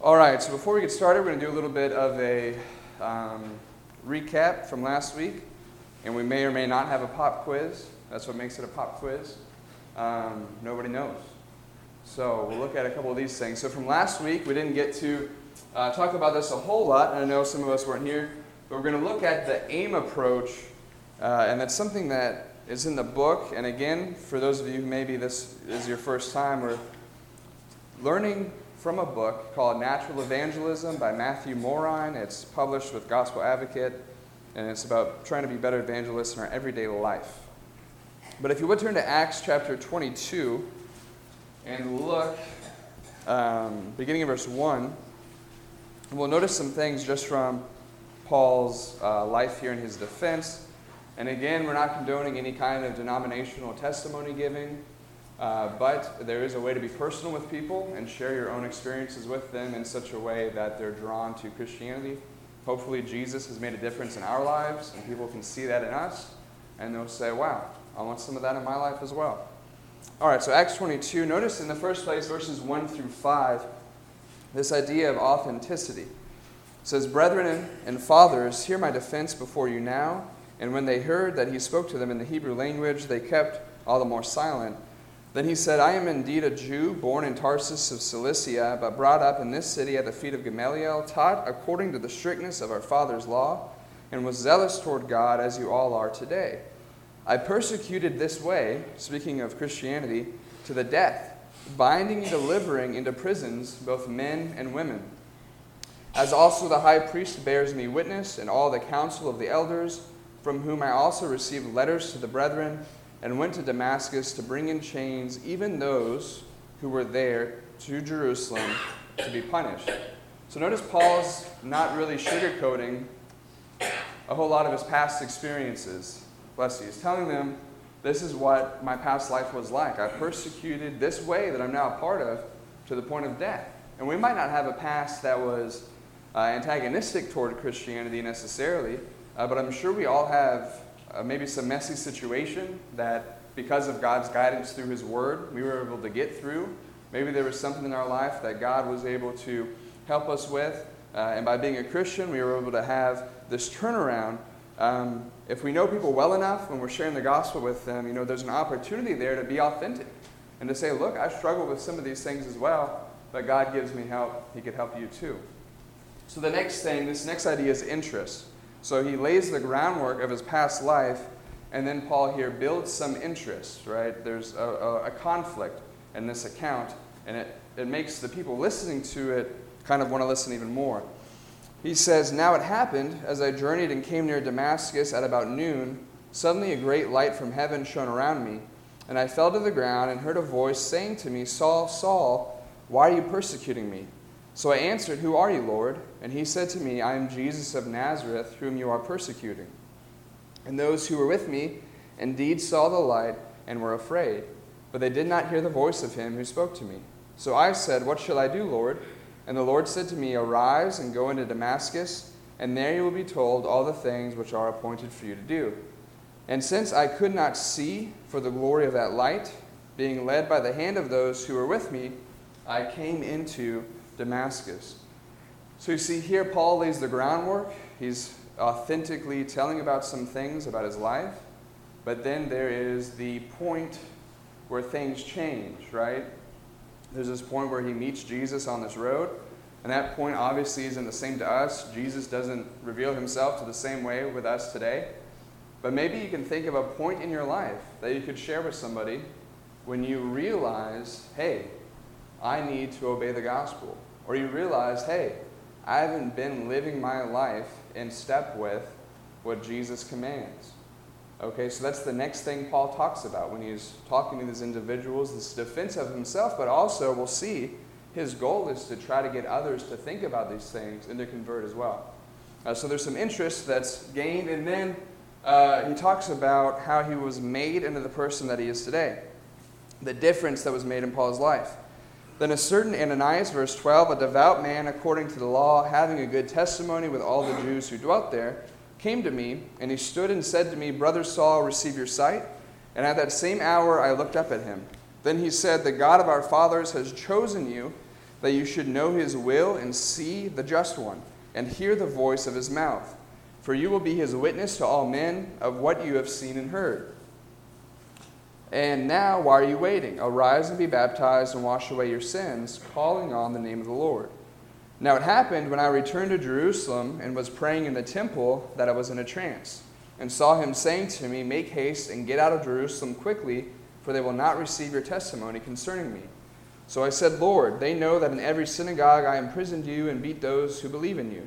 All right, so before we get started, we're going to do a little bit of a um, recap from last week, and we may or may not have a pop quiz. That's what makes it a pop quiz. Um, nobody knows. So we'll look at a couple of these things. So from last week, we didn't get to uh, talk about this a whole lot, and I know some of us weren't here, but we're going to look at the AIM approach, uh, and that's something that is in the book. And again, for those of you who maybe this is your first time, we're learning from a book called Natural Evangelism by Matthew Morine. It's published with Gospel Advocate, and it's about trying to be better evangelists in our everyday life. But if you would turn to Acts chapter 22 and look, um, beginning of verse 1, we'll notice some things just from Paul's uh, life here in his defense. And again, we're not condoning any kind of denominational testimony giving. Uh, but there is a way to be personal with people and share your own experiences with them in such a way that they're drawn to Christianity. Hopefully, Jesus has made a difference in our lives, and people can see that in us, and they'll say, Wow, I want some of that in my life as well. All right, so Acts 22. Notice in the first place, verses 1 through 5, this idea of authenticity. It says, Brethren and fathers, hear my defense before you now. And when they heard that he spoke to them in the Hebrew language, they kept all the more silent. Then he said, I am indeed a Jew, born in Tarsus of Cilicia, but brought up in this city at the feet of Gamaliel, taught according to the strictness of our father's law, and was zealous toward God as you all are today. I persecuted this way, speaking of Christianity, to the death, binding and delivering into prisons both men and women. As also the high priest bears me witness, and all the council of the elders, from whom I also received letters to the brethren and went to Damascus to bring in chains even those who were there to Jerusalem to be punished. So notice Paul's not really sugarcoating a whole lot of his past experiences. Bless you. He's telling them, this is what my past life was like. I persecuted this way that I'm now a part of to the point of death. And we might not have a past that was uh, antagonistic toward Christianity necessarily, uh, but I'm sure we all have uh, maybe some messy situation that because of God's guidance through His Word, we were able to get through. Maybe there was something in our life that God was able to help us with. Uh, and by being a Christian, we were able to have this turnaround. Um, if we know people well enough when we're sharing the gospel with them, you know, there's an opportunity there to be authentic and to say, look, I struggle with some of these things as well, but God gives me help. He could help you too. So the next thing, this next idea is interest. So he lays the groundwork of his past life, and then Paul here builds some interest, right? There's a, a, a conflict in this account, and it, it makes the people listening to it kind of want to listen even more. He says, Now it happened, as I journeyed and came near Damascus at about noon, suddenly a great light from heaven shone around me, and I fell to the ground and heard a voice saying to me, Saul, Saul, why are you persecuting me? So I answered, Who are you, Lord? And he said to me, I am Jesus of Nazareth, whom you are persecuting. And those who were with me indeed saw the light and were afraid, but they did not hear the voice of him who spoke to me. So I said, What shall I do, Lord? And the Lord said to me, Arise and go into Damascus, and there you will be told all the things which are appointed for you to do. And since I could not see for the glory of that light, being led by the hand of those who were with me, I came into Damascus. So you see, here Paul lays the groundwork. He's authentically telling about some things about his life. But then there is the point where things change, right? There's this point where he meets Jesus on this road. And that point obviously isn't the same to us. Jesus doesn't reveal himself to the same way with us today. But maybe you can think of a point in your life that you could share with somebody when you realize, hey, I need to obey the gospel or you realize, hey, I haven't been living my life in step with what Jesus commands. Okay, so that's the next thing Paul talks about when he's talking to these individuals, this defense of himself, but also we'll see his goal is to try to get others to think about these things and to convert as well. Uh, so there's some interest that's gained, and then uh, he talks about how he was made into the person that he is today, the difference that was made in Paul's life. Then a certain Ananias, verse 12, a devout man according to the law, having a good testimony with all the Jews who dwelt there, came to me, and he stood and said to me, Brother Saul, receive your sight. And at that same hour I looked up at him. Then he said, The God of our fathers has chosen you that you should know his will and see the just one, and hear the voice of his mouth. For you will be his witness to all men of what you have seen and heard. And now, why are you waiting? Arise and be baptized and wash away your sins, calling on the name of the Lord. Now it happened when I returned to Jerusalem and was praying in the temple that I was in a trance, and saw him saying to me, Make haste and get out of Jerusalem quickly, for they will not receive your testimony concerning me. So I said, Lord, they know that in every synagogue I imprisoned you and beat those who believe in you.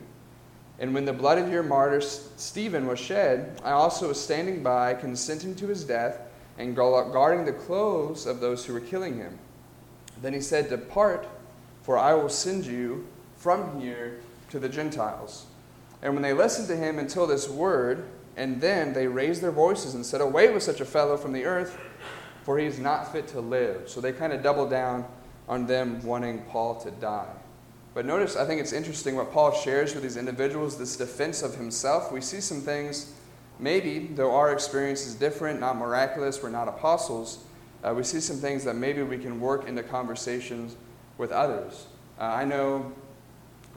And when the blood of your martyr Stephen was shed, I also was standing by, consenting to his death, and guarding the clothes of those who were killing him. Then he said, Depart, for I will send you from here to the Gentiles. And when they listened to him until this word, and then they raised their voices and said, Away with such a fellow from the earth, for he is not fit to live. So they kind of doubled down on them wanting Paul to die. But notice, I think it's interesting what Paul shares with these individuals this defense of himself. We see some things, maybe, though our experience is different, not miraculous, we're not apostles, uh, we see some things that maybe we can work into conversations with others. Uh, I know,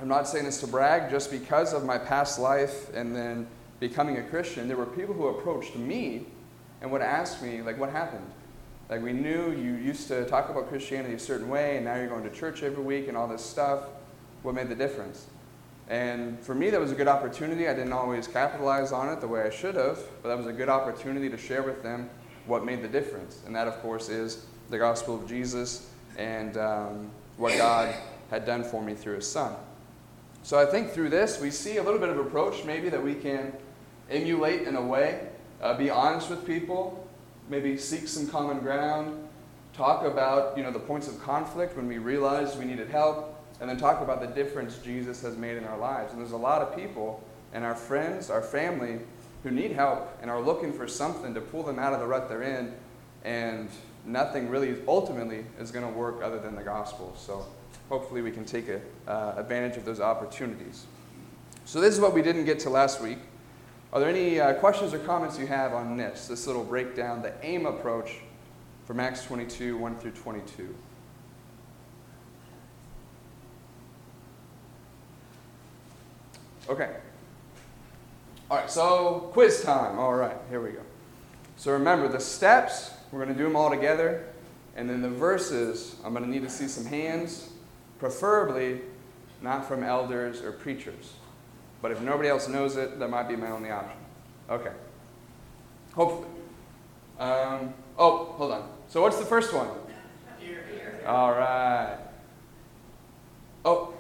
I'm not saying this to brag, just because of my past life and then becoming a Christian, there were people who approached me and would ask me, like, what happened? Like we knew you used to talk about Christianity a certain way, and now you're going to church every week and all this stuff. What made the difference? And for me, that was a good opportunity. I didn't always capitalize on it the way I should have, but that was a good opportunity to share with them what made the difference. And that, of course, is the gospel of Jesus and um, what God had done for me through his son. So I think through this, we see a little bit of approach maybe that we can emulate in a way, uh, be honest with people, maybe seek some common ground, talk about you know, the points of conflict when we realized we needed help, and then talk about the difference Jesus has made in our lives. And there's a lot of people and our friends, our family, who need help and are looking for something to pull them out of the rut they're in, and nothing really ultimately is going to work other than the gospel. So hopefully we can take a, uh, advantage of those opportunities. So this is what we didn't get to last week. Are there any uh, questions or comments you have on this, this little breakdown, the AIM approach from Acts 22, 1 through 22? Okay. All right, so quiz time. All right, hear we go. So remember the steps, we're going to do them all together. And then the verses, I'm going to need to see some hands, preferably not from elders or preachers. But if nobody else knows it, that might be my only option. Okay. Hopefully. Um, oh, hold on. So what's the first one? Hear, here. All right. Oh.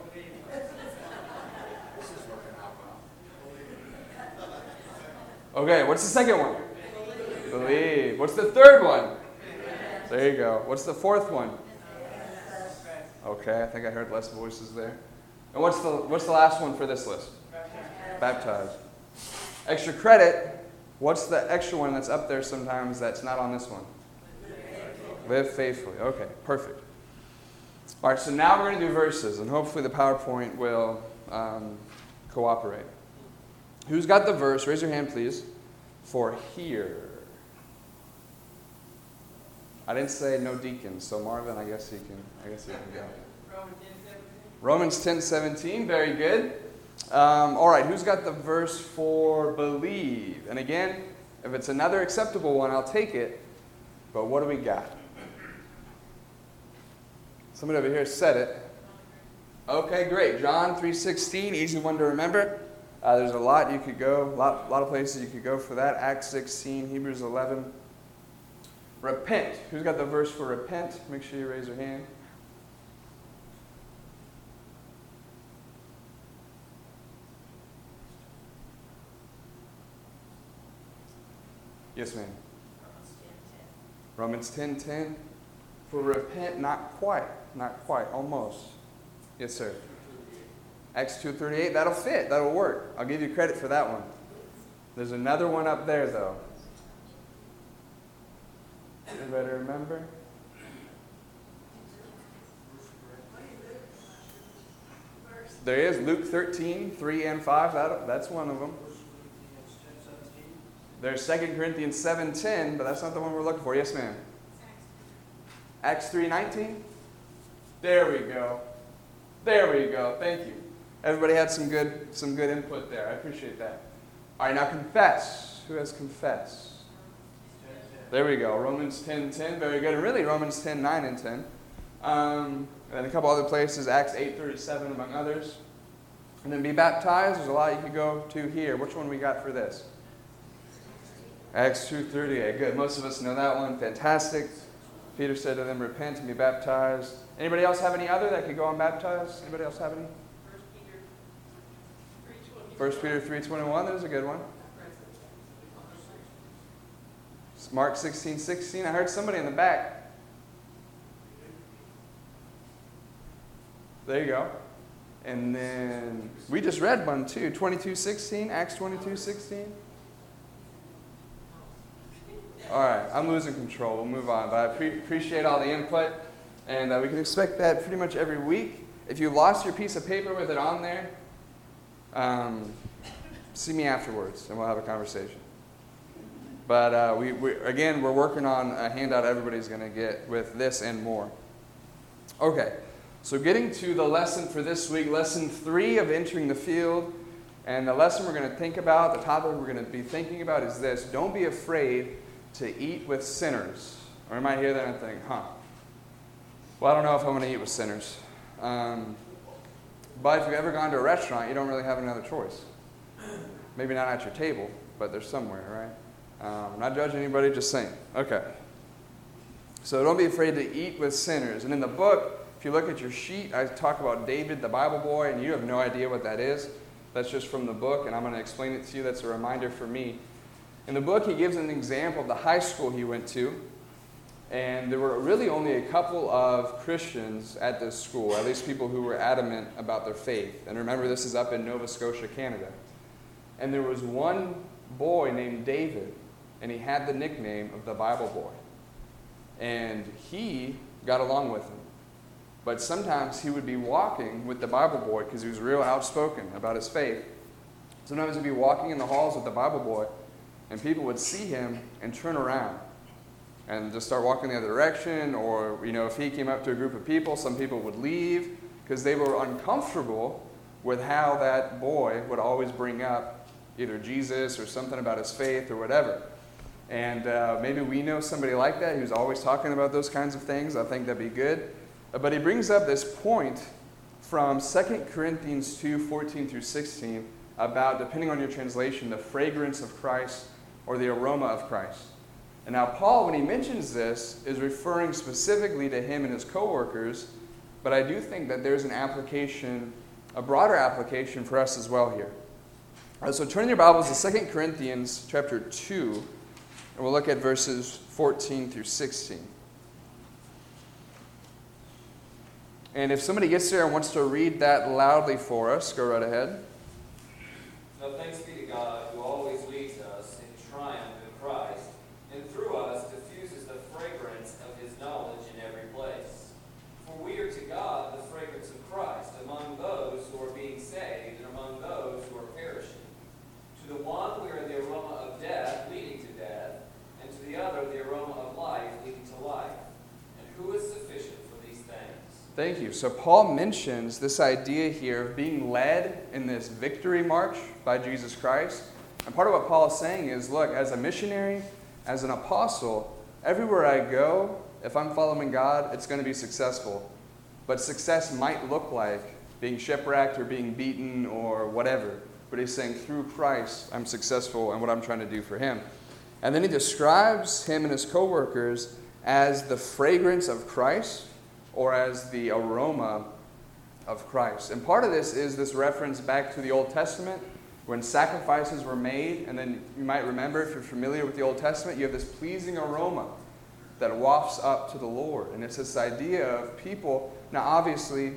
Okay, what's the second one? Believe. What's the third one? There you go. What's the fourth one? Okay, I think I heard less voices there. And what's the what's the last one for this list? baptized. Extra credit, what's the extra one that's up there sometimes that's not on this one? Live faithfully. Okay, perfect. All right, so now we're going to do verses, and hopefully the PowerPoint will um, cooperate. Who's got the verse? Raise your hand, please. For hear. I didn't say no deacons, so Marvin, I guess he can. I guess he can go. Romans 10, 17. Very good. Um, all right, who's got the verse for believe? And again, if it's another acceptable one, I'll take it. But what do we got? Somebody over here said it. Okay, great. John 3.16, easy one to remember. Uh, there's a lot you could go, a lot, lot of places you could go for that. Acts 16, Hebrews 11. Repent. Who's got the verse for repent? Make sure you raise your hand. Yes, ma'am. Romans 10 10. For repent, not quite, not quite, almost. Yes, sir. Acts 2.38, that'll fit, that'll work. I'll give you credit for that one. There's another one up there, though. Anybody remember? There is Luke 13, 3 and 5. That, that's one of them. There's 2 Corinthians 7.10, but that's not the one we're looking for. Yes, ma'am? Acts 3.19? There we go. There we go. Thank you. Everybody had some good, some good input there. I appreciate that. All right, now confess. Who has confessed? There we go. Romans 10 10. Very good. And really, Romans 10 9 and 10. Um, and a couple other places, Acts 8 37, among others. And then be baptized. There's a lot you could go to here. Which one we got for this? Acts 2.38. Good. Most of us know that one. Fantastic. Peter said to them, repent and be baptized. Anybody else have any other that could go unbaptized? Anybody else have any? 1 Peter 3.21. That is a good one. Mark 16, 16. I heard somebody in the back. There you go. And then we just read one too 22, 16. Acts 22, 16. All right, I'm losing control. We'll move on. But I pre- appreciate all the input. And uh, we can expect that pretty much every week. If you lost your piece of paper with it on there, um, see me afterwards and we'll have a conversation. But uh, we, we, again, we're working on a handout everybody's going to get with this and more. Okay, so getting to the lesson for this week, lesson three of entering the field. And the lesson we're going to think about, the topic we're going to be thinking about is this don't be afraid to eat with sinners. Or you might hear that and think, huh, well, I don't know if I'm going to eat with sinners. Um, but if you've ever gone to a restaurant, you don't really have another choice. Maybe not at your table, but they're somewhere, right? Um, not judging anybody, just saying. Okay. So don't be afraid to eat with sinners. And in the book, if you look at your sheet, I talk about David, the Bible boy, and you have no idea what that is. That's just from the book, and I'm going to explain it to you. That's a reminder for me. In the book, he gives an example of the high school he went to. And there were really only a couple of Christians at this school, at least people who were adamant about their faith. And remember, this is up in Nova Scotia, Canada. And there was one boy named David, and he had the nickname of the Bible boy. And he got along with him. But sometimes he would be walking with the Bible boy because he was real outspoken about his faith. Sometimes he'd be walking in the halls with the Bible boy, and people would see him and turn around and just start walking the other direction. Or, you know, if he came up to a group of people, some people would leave because they were uncomfortable with how that boy would always bring up either Jesus or something about his faith or whatever. And uh, maybe we know somebody like that who's always talking about those kinds of things. I think that'd be good. Uh, but he brings up this point from 2 Corinthians 2 14 through 16 about, depending on your translation, the fragrance of Christ or the aroma of Christ. And now, Paul, when he mentions this, is referring specifically to him and his coworkers, but I do think that there's an application, a broader application for us as well here. Right, so turn your Bibles to 2 Corinthians chapter 2, and we'll look at verses 14 through 16. And if somebody gets there and wants to read that loudly for us, go right ahead. No thanks be to God who always leads us in triumph in Christ, and through us diffuses the fragrance of his knowledge in every place. For we are to God the fragrance of Christ among those who are being saved and among those who are perishing. To the one we are the aroma of death leading to death, and to the other the aroma of life leading to life. And who is sufficient for these things? Thank you. So, Paul mentions this idea here of being led in this victory march by Jesus Christ. And part of what Paul is saying is look, as a missionary, as an apostle, everywhere I go, if I'm following God, it's going to be successful. But success might look like being shipwrecked or being beaten or whatever. But he's saying through Christ, I'm successful in what I'm trying to do for him. And then he describes him and his co workers as the fragrance of Christ or as the aroma of Christ. And part of this is this reference back to the Old Testament when sacrifices were made. And then you might remember, if you're familiar with the Old Testament, you have this pleasing aroma that wafts up to the Lord. And it's this idea of people. Now, obviously,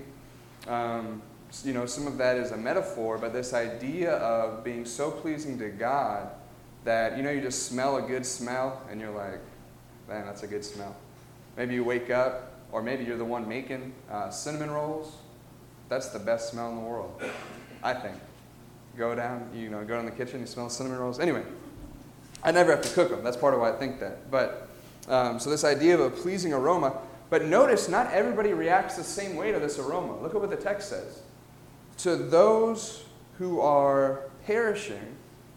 um, you know, some of that is a metaphor, but this idea of being so pleasing to God that, you know, you just smell a good smell and you're like, man, that's a good smell. Maybe you wake up or maybe you're the one making uh, cinnamon rolls. That's the best smell in the world, I think. Go down, you know, go in the kitchen, you smell cinnamon rolls. Anyway, I never have to cook them. That's part of why I think that. But um, so this idea of a pleasing aroma, But notice, not everybody reacts the same way to this aroma. Look at what the text says. To those who are perishing,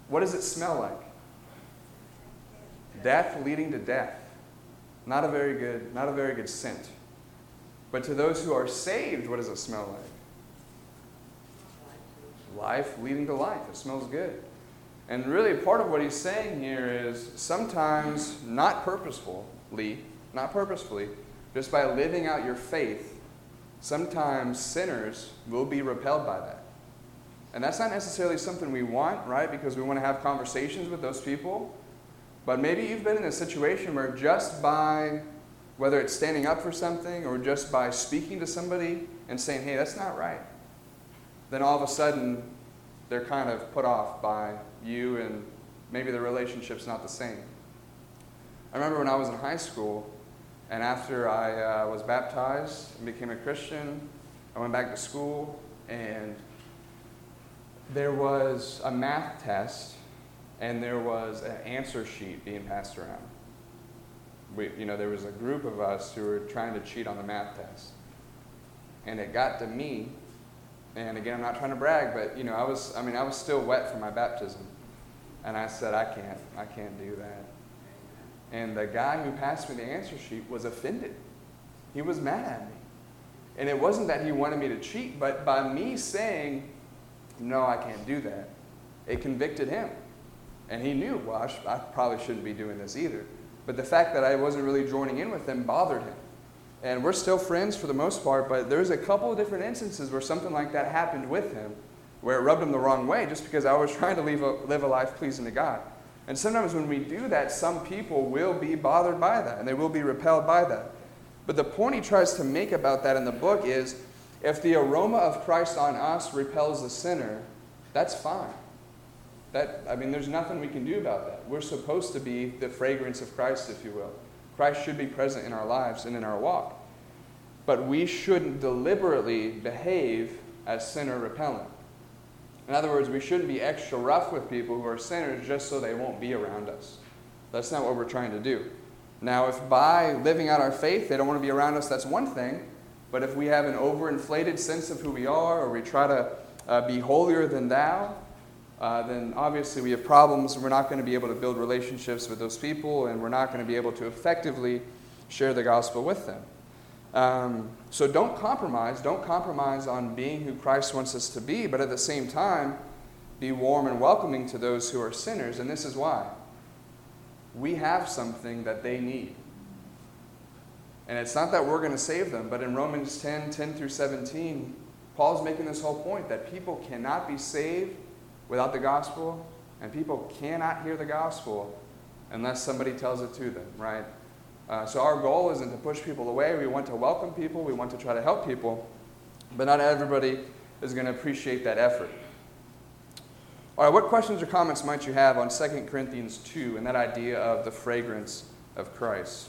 what does it smell like? Death leading to death. Not a very good, not a very good scent. But to those who are saved, what does it smell like? Life leading to life. It smells good. And really, part of what he's saying here is sometimes not purposefully, not purposefully, just by living out your faith, sometimes sinners will be repelled by that. And that's not necessarily something we want, right? Because we want to have conversations with those people. But maybe you've been in a situation where just by, whether it's standing up for something or just by speaking to somebody and saying, hey, that's not right, then all of a sudden they're kind of put off by you and maybe the relationship's not the same. I remember when I was in high school, and after I uh, was baptized and became a Christian, I went back to school, and there was a math test, and there was an answer sheet being passed around. We, you know, there was a group of us who were trying to cheat on the math test. And it got to me, and again, I'm not trying to brag, but you know, I was, I mean, I was still wet from my baptism. And I said, I can't, I can't do that. And the guy who passed me the answer sheet was offended. He was mad at me. And it wasn't that he wanted me to cheat, but by me saying, no, I can't do that, it convicted him. And he knew, well, I, sh- I probably shouldn't be doing this either. But the fact that I wasn't really joining in with them bothered him. And we're still friends for the most part, but there's a couple of different instances where something like that happened with him, where it rubbed him the wrong way just because I was trying to a, live a life pleasing to God. And sometimes when we do that, some people will be bothered by that and they will be repelled by that. But the point he tries to make about that in the book is if the aroma of Christ on us repels the sinner, that's fine. That, I mean, there's nothing we can do about that. We're supposed to be the fragrance of Christ, if you will. Christ should be present in our lives and in our walk. But we shouldn't deliberately behave as sinner repellent. In other words, we shouldn't be extra rough with people who are sinners just so they won't be around us. That's not what we're trying to do. Now, if by living out our faith they don't want to be around us, that's one thing. But if we have an overinflated sense of who we are, or we try to uh, be holier than thou, uh, then obviously we have problems. We're not going to be able to build relationships with those people, and we're not going to be able to effectively share the gospel with them. Um, so don't compromise. Don't compromise on being who Christ wants us to be, but at the same time, be warm and welcoming to those who are sinners. And this is why we have something that they need. And it's not that we're going to save them, but in Romans 10 10 through 17, Paul's making this whole point that people cannot be saved without the gospel, and people cannot hear the gospel unless somebody tells it to them, right? Uh, so our goal isn't to push people away. We want to welcome people, we want to try to help people, but not everybody is going to appreciate that effort. All right, what questions or comments might you have on 2 Corinthians 2 and that idea of the fragrance of Christ?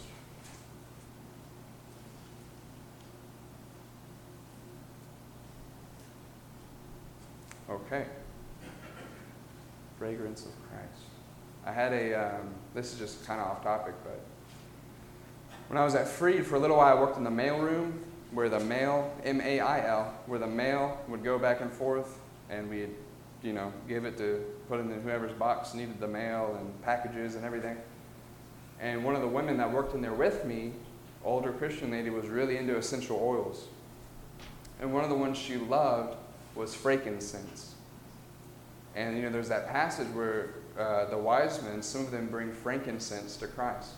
Okay. Fragrance of Christ. I had a, um, this is just kind of off topic, but when I was at Freed for a little while, I worked in the mail room where the mail, M A I L, where the mail would go back and forth and we'd, you know, give it to put it in whoever's box needed the mail and packages and everything. And one of the women that worked in there with me, older Christian lady, was really into essential oils. And one of the ones she loved was frankincense. And you know, there's that passage where uh, the wise men, some of them bring frankincense to Christ.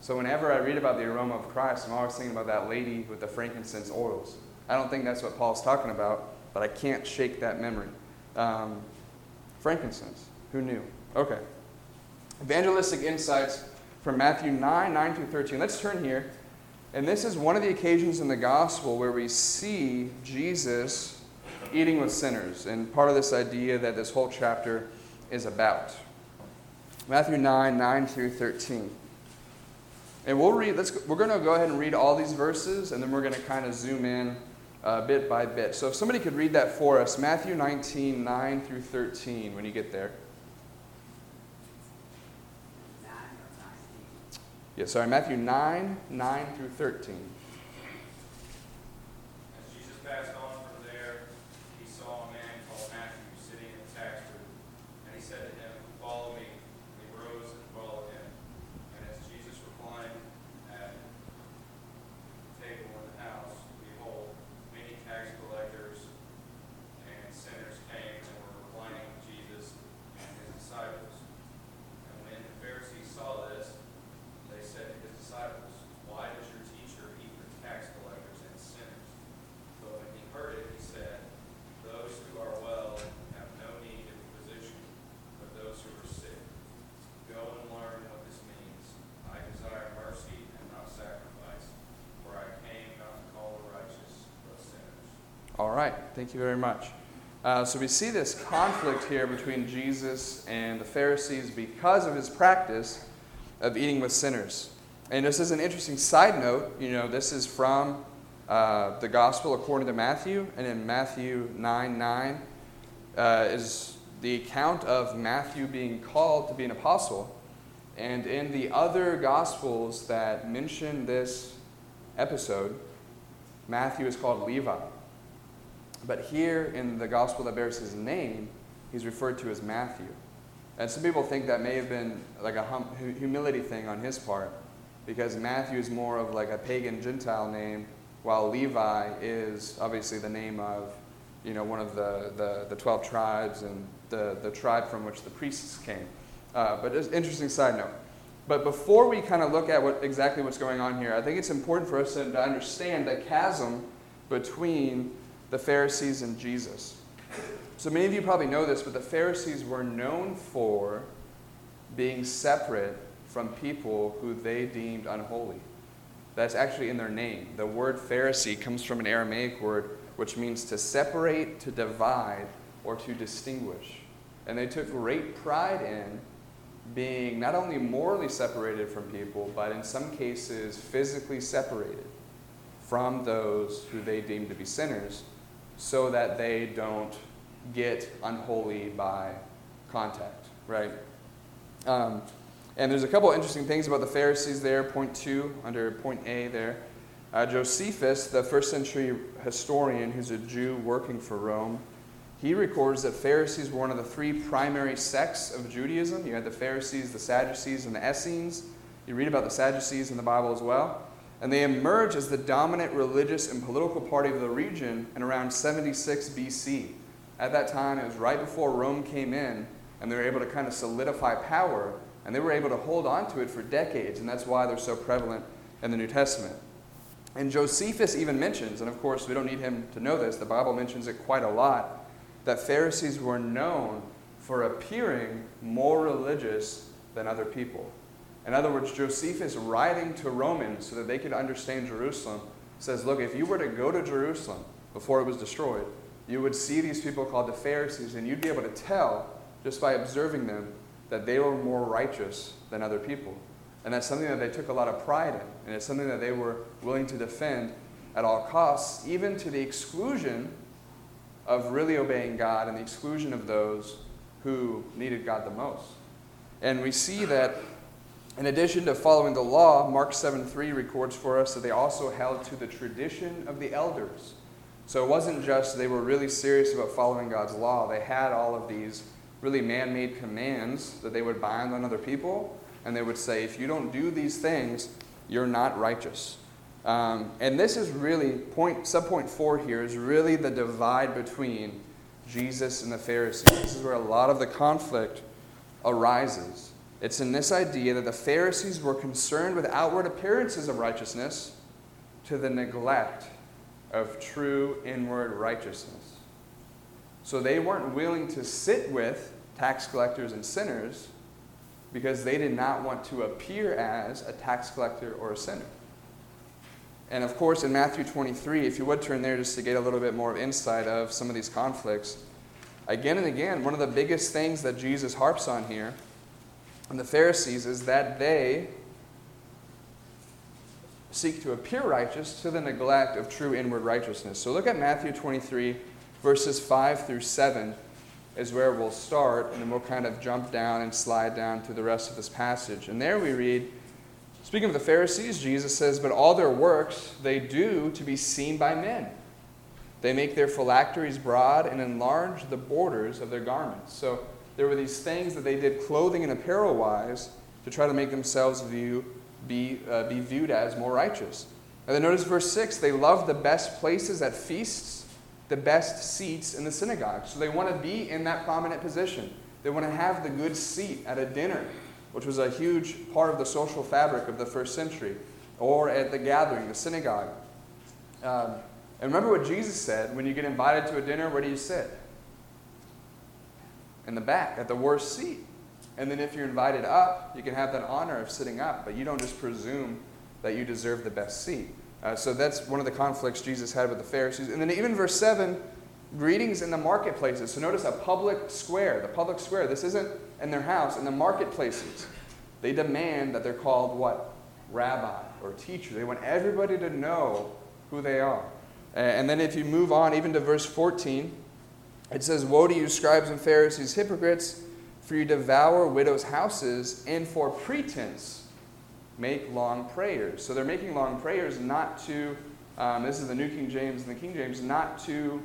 So whenever I read about the aroma of Christ, I'm always thinking about that lady with the frankincense oils. I don't think that's what Paul's talking about, but I can't shake that memory. Um, frankincense. Who knew? Okay. Evangelistic insights from Matthew 9, 9 through 13. Let's turn here. And this is one of the occasions in the gospel where we see Jesus eating with sinners, and part of this idea that this whole chapter is about. Matthew 9, 9 through 13. And we'll read, let's, we're going to go ahead and read all these verses, and then we're going to kind of zoom in uh, bit by bit. So if somebody could read that for us, Matthew 19, 9 through 13, when you get there. Yeah, sorry, Matthew 9, 9 through 13. passed on from there, he saw a man called Matthew sitting in the tax booth. And he said to him, Follow me. And he rose and followed him. And as Jesus reclined at the table in the house, behold, many tax collectors and sinners came and were reclining with Jesus and his disciples. And when the Pharisees saw this, they said to his disciples, Why does your teacher eat with tax collectors and sinners? But when he heard it, he said, Those who are well have no need of a physician, but those who are sick. Go and learn what this means. I desire mercy and not sacrifice, for I came not to call the righteous, but sinners. All right, thank you very much. Uh, so we see this conflict here between Jesus and the Pharisees because of his practice of eating with sinners. And this is an interesting side note. You know, this is from uh, the Gospel according to Matthew, and in Matthew 9 9 uh, is the account of Matthew being called to be an apostle. And in the other Gospels that mention this episode, Matthew is called Levi. But here in the gospel that bears his name, he's referred to as Matthew. And some people think that may have been like a hum- humility thing on his part, because Matthew is more of like a pagan Gentile name, while Levi is obviously the name of, you know, one of the, the, the 12 tribes and the, the tribe from which the priests came. Uh, but it's interesting side note. But before we kind of look at what, exactly what's going on here, I think it's important for us to, to understand the chasm between the Pharisees and Jesus. So many of you probably know this, but the Pharisees were known for being separate from people who they deemed unholy. That's actually in their name. The word Pharisee comes from an Aramaic word which means to separate, to divide, or to distinguish. And they took great pride in being not only morally separated from people, but in some cases physically separated from those who they deemed to be sinners so that they don't get unholy by contact, right? Um, and there's a couple interesting things about the Pharisees there. Point two, under point A there. Uh, Josephus, the first century historian who's a Jew working for Rome, he records that Pharisees were one of the three primary sects of Judaism. You had the Pharisees, the Sadducees, and the Essenes. You read about the Sadducees in the Bible as well. And they emerged as the dominant religious and political party of the region in around 76 BC. At that time, it was right before Rome came in, and they were able to kind of solidify power, and they were able to hold on to it for decades, and that's why they're so prevalent in the New Testament. And Josephus even mentions, and of course, we don't need him to know this, the Bible mentions it quite a lot, that Pharisees were known for appearing more religious than other people. In other words, Josephus, writing to Romans so that they could understand Jerusalem, says, Look, if you were to go to Jerusalem before it was destroyed, you would see these people called the Pharisees, and you'd be able to tell just by observing them that they were more righteous than other people. And that's something that they took a lot of pride in, and it's something that they were willing to defend at all costs, even to the exclusion of really obeying God and the exclusion of those who needed God the most. And we see that in addition to following the law, Mark 7 3 records for us that they also held to the tradition of the elders. So it wasn't just they were really serious about following God's law, they had all of these really man made commands that they would bind on other people, and they would say, if you don't do these things, you're not righteous. Um, and this is really, point, subpoint four here is really the divide between Jesus and the Pharisees. This is where a lot of the conflict arises. It's in this idea that the Pharisees were concerned with outward appearances of righteousness to the neglect of true inward righteousness. So they weren't willing to sit with tax collectors and sinners because they did not want to appear as a tax collector or a sinner. And of course, in Matthew 23, if you would turn there just to get a little bit more insight of some of these conflicts, again and again, one of the biggest things that Jesus harps on here and the Pharisees is that they seek to appear righteous to the neglect of true inward righteousness. So look at Matthew 23, verses 5 through 7 is where we'll start, and then we'll kind of jump down and slide down through the rest of this passage. And there we read, speaking of the Pharisees, Jesus says, But all their works they do to be seen by men. They make their phylacteries broad and enlarge the borders of their garments. So there were these things that they did clothing and apparel wise to try to make themselves view, be, uh, be viewed as more righteous. And then notice verse 6 they love the best places at feasts, the best seats in the synagogue. So they want to be in that prominent position. They want to have the good seat at a dinner, which was a huge part of the social fabric of the first century, or at the gathering, the synagogue. Um, and remember what Jesus said when you get invited to a dinner, where do you sit? In the back, at the worst seat. And then if you're invited up, you can have that honor of sitting up, but you don't just presume that you deserve the best seat. Uh, so that's one of the conflicts Jesus had with the Pharisees. And then even verse 7 greetings in the marketplaces. So notice a public square, the public square. This isn't in their house, in the marketplaces. They demand that they're called what? Rabbi or teacher. They want everybody to know who they are. And then if you move on even to verse 14, it says, Woe to you, scribes and Pharisees, hypocrites, for you devour widows' houses, and for pretense make long prayers. So they're making long prayers not to, um, this is the New King James and the King James, not to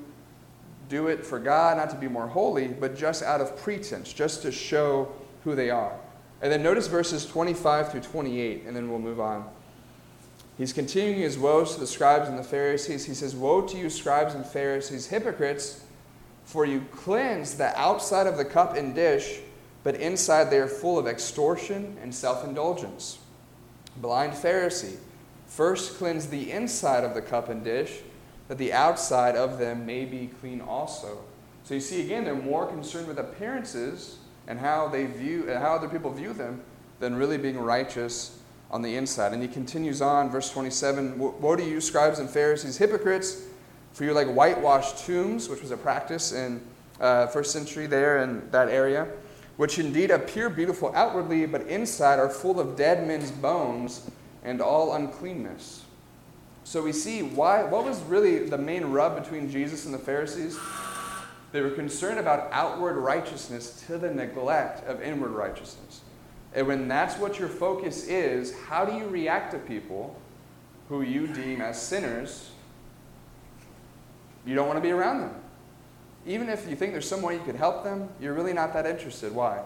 do it for God, not to be more holy, but just out of pretense, just to show who they are. And then notice verses 25 through 28, and then we'll move on. He's continuing his woes to the scribes and the Pharisees. He says, Woe to you, scribes and Pharisees, hypocrites, for you cleanse the outside of the cup and dish, but inside they are full of extortion and self indulgence. Blind Pharisee, first cleanse the inside of the cup and dish that the outside of them may be clean also. So you see, again, they're more concerned with appearances and how they view, how other people view them, than really being righteous on the inside. And he continues on, verse 27 Woe to you, scribes and Pharisees, hypocrites, for you're like whitewashed tombs, which was a practice in uh, first century there in that area, which indeed appear beautiful outwardly, but inside are full of dead men's bones and all uncleanness. So we see why, what was really the main rub between Jesus and the Pharisees? They were concerned about outward righteousness to the neglect of inward righteousness. And when that's what your focus is, how do you react to people who you deem as sinners? You don't want to be around them. Even if you think there's some way you could help them, you're really not that interested. Why?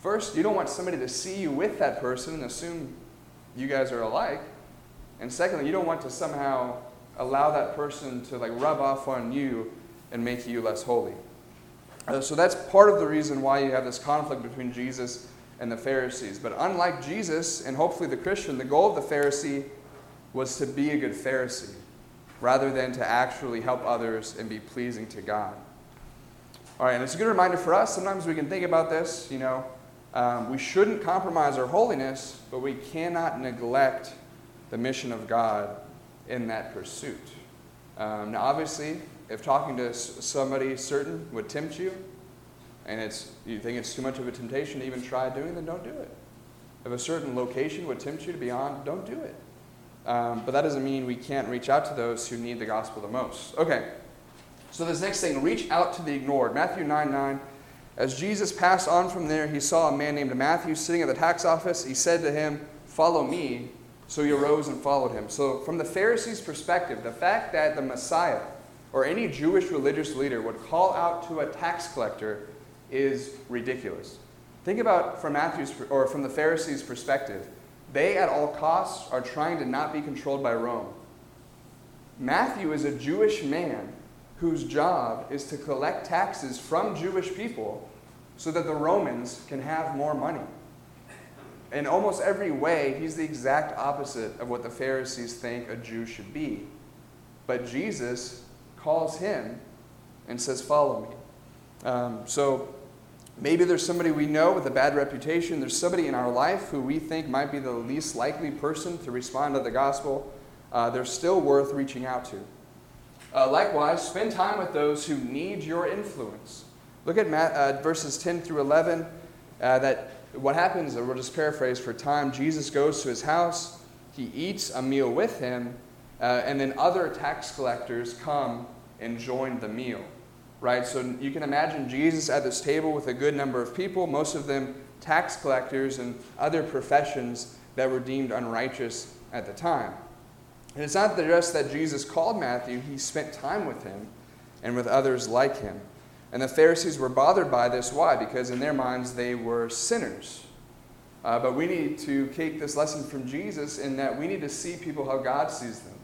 First, you don't want somebody to see you with that person and assume you guys are alike. And secondly, you don't want to somehow allow that person to like rub off on you and make you less holy. Uh, so that's part of the reason why you have this conflict between Jesus and the Pharisees. But unlike Jesus and hopefully the Christian, the goal of the Pharisee was to be a good Pharisee rather than to actually help others and be pleasing to God. All right, and it's a good reminder for us. Sometimes we can think about this, you know, um, we shouldn't compromise our holiness, but we cannot neglect the mission of God in that pursuit. Um, now, obviously, if talking to somebody certain would tempt you, and it's you think it's too much of a temptation to even try doing, then don't do it. If a certain location would tempt you to be on, don't do it. Um, but that doesn't mean we can't reach out to those who need the gospel the most. Okay, so this next thing, reach out to the ignored. Matthew 9 9. As Jesus passed on from there, he saw a man named Matthew sitting at the tax office. He said to him, Follow me. So he arose and followed him. So, from the Pharisees' perspective, the fact that the Messiah or any Jewish religious leader would call out to a tax collector is ridiculous. Think about from Matthew's or from the Pharisees' perspective. They, at all costs, are trying to not be controlled by Rome. Matthew is a Jewish man whose job is to collect taxes from Jewish people so that the Romans can have more money in almost every way, he's the exact opposite of what the Pharisees think a Jew should be. But Jesus calls him and says, Follow me. Um, so maybe there's somebody we know with a bad reputation. There's somebody in our life who we think might be the least likely person to respond to the gospel. Uh, they're still worth reaching out to. Uh, likewise, spend time with those who need your influence. Look at Matt, uh, verses 10 through 11. Uh, that what happens, we'll just paraphrase for time, Jesus goes to his house, he eats a meal with him, uh, and then other tax collectors come and join the meal. Right? So you can imagine Jesus at this table with a good number of people, most of them tax collectors and other professions that were deemed unrighteous at the time. And it's not just that Jesus called Matthew, he spent time with him and with others like him. And the Pharisees were bothered by this. Why? Because in their minds they were sinners. Uh, but we need to take this lesson from Jesus in that we need to see people how God sees them.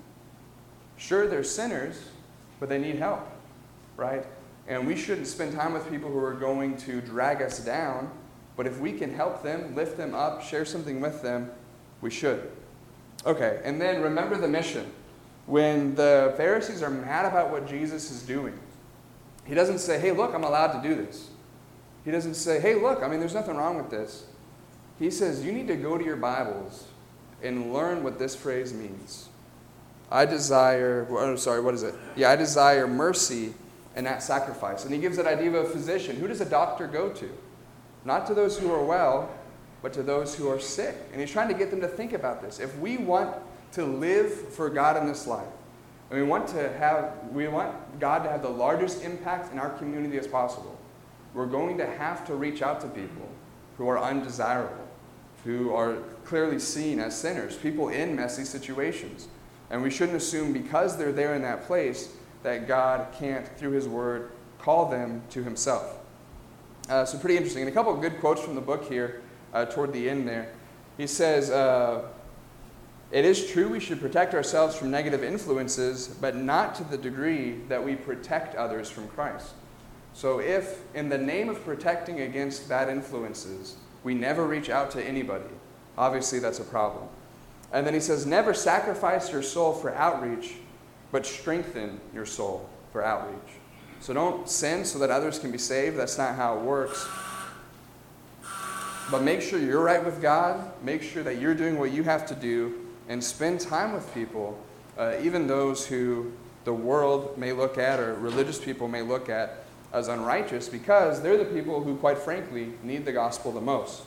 Sure, they're sinners, but they need help, right? And we shouldn't spend time with people who are going to drag us down. But if we can help them, lift them up, share something with them, we should. Okay, and then remember the mission. When the Pharisees are mad about what Jesus is doing, he doesn't say, hey, look, I'm allowed to do this. He doesn't say, hey, look, I mean, there's nothing wrong with this. He says, you need to go to your Bibles and learn what this phrase means. I desire, oh, sorry, what is it? Yeah, I desire mercy and that sacrifice. And he gives that idea of a physician. Who does a doctor go to? Not to those who are well, but to those who are sick. And he's trying to get them to think about this. If we want to live for God in this life, and we want to have we want God to have the largest impact in our community as possible, we're going to have to reach out to people who are undesirable, who are clearly seen as sinners, people in messy situations. And we shouldn't assume because they're there in that place that God can't, through His Word, call them to Himself. Uh, so, pretty interesting. And a couple of good quotes from the book here uh, toward the end there. He says, uh, It is true we should protect ourselves from negative influences, but not to the degree that we protect others from Christ. So, if in the name of protecting against bad influences, we never reach out to anybody, obviously that's a problem. And then he says, Never sacrifice your soul for outreach, but strengthen your soul for outreach. So don't sin so that others can be saved. That's not how it works. But make sure you're right with God. Make sure that you're doing what you have to do and spend time with people, uh, even those who the world may look at or religious people may look at as unrighteous, because they're the people who, quite frankly, need the gospel the most.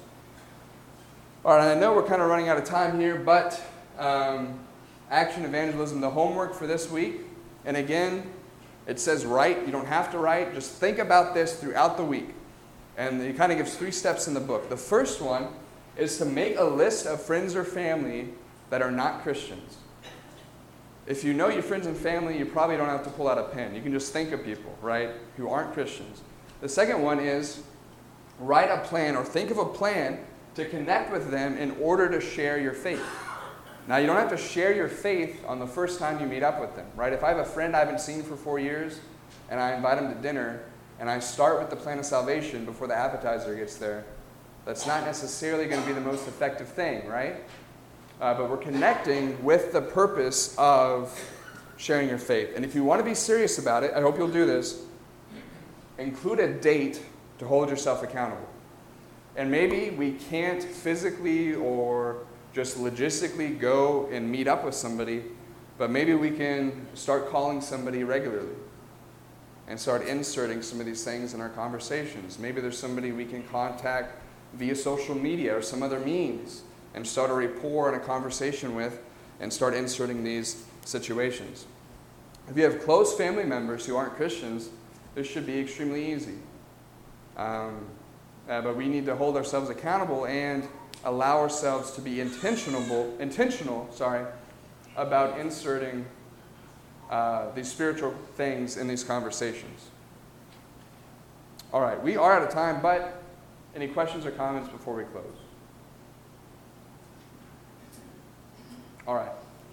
All right, I know we're kind of running out of time here, but um, action evangelism, the homework for this week, and again, it says write. You don't have to write. Just think about this throughout the week. And he kind of gives three steps in the book. The first one is to make a list of friends or family that are not Christians. If you know your friends and family, you probably don't have to pull out a pen. You can just think of people, right, who aren't Christians. The second one is write a plan or think of a plan to connect with them in order to share your faith. Now, you don't have to share your faith on the first time you meet up with them, right? If I have a friend I haven't seen for four years and I invite him to dinner and I start with the plan of salvation before the appetizer gets there, that's not necessarily going to be the most effective thing, right? Uh, but we're connecting with the purpose of sharing your faith. And if you want to be serious about it, I hope you'll do this. Include a date to hold yourself accountable. And maybe we can't physically or just logistically go and meet up with somebody, but maybe we can start calling somebody regularly and start inserting some of these things in our conversations. Maybe there's somebody we can contact via social media or some other means and start a rapport and a conversation with and start inserting these situations. If you have close family members who aren't Christians, this should be extremely easy. Um, uh, but we need to hold ourselves accountable and allow ourselves to be intentional, intentional sorry, about inserting uh, these spiritual things in these conversations. All right, we are out of time, but any questions or comments before we close? All right.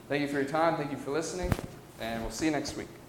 Thank you for your time. Thank you for listening, and we'll see you next week.